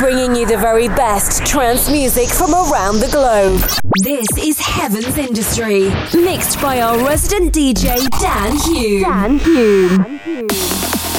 bringing you the very best trance music from around the globe. This is Heaven's Industry, mixed by our resident DJ Dan Hume. Dan Hume. Dan Hume.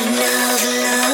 The commotion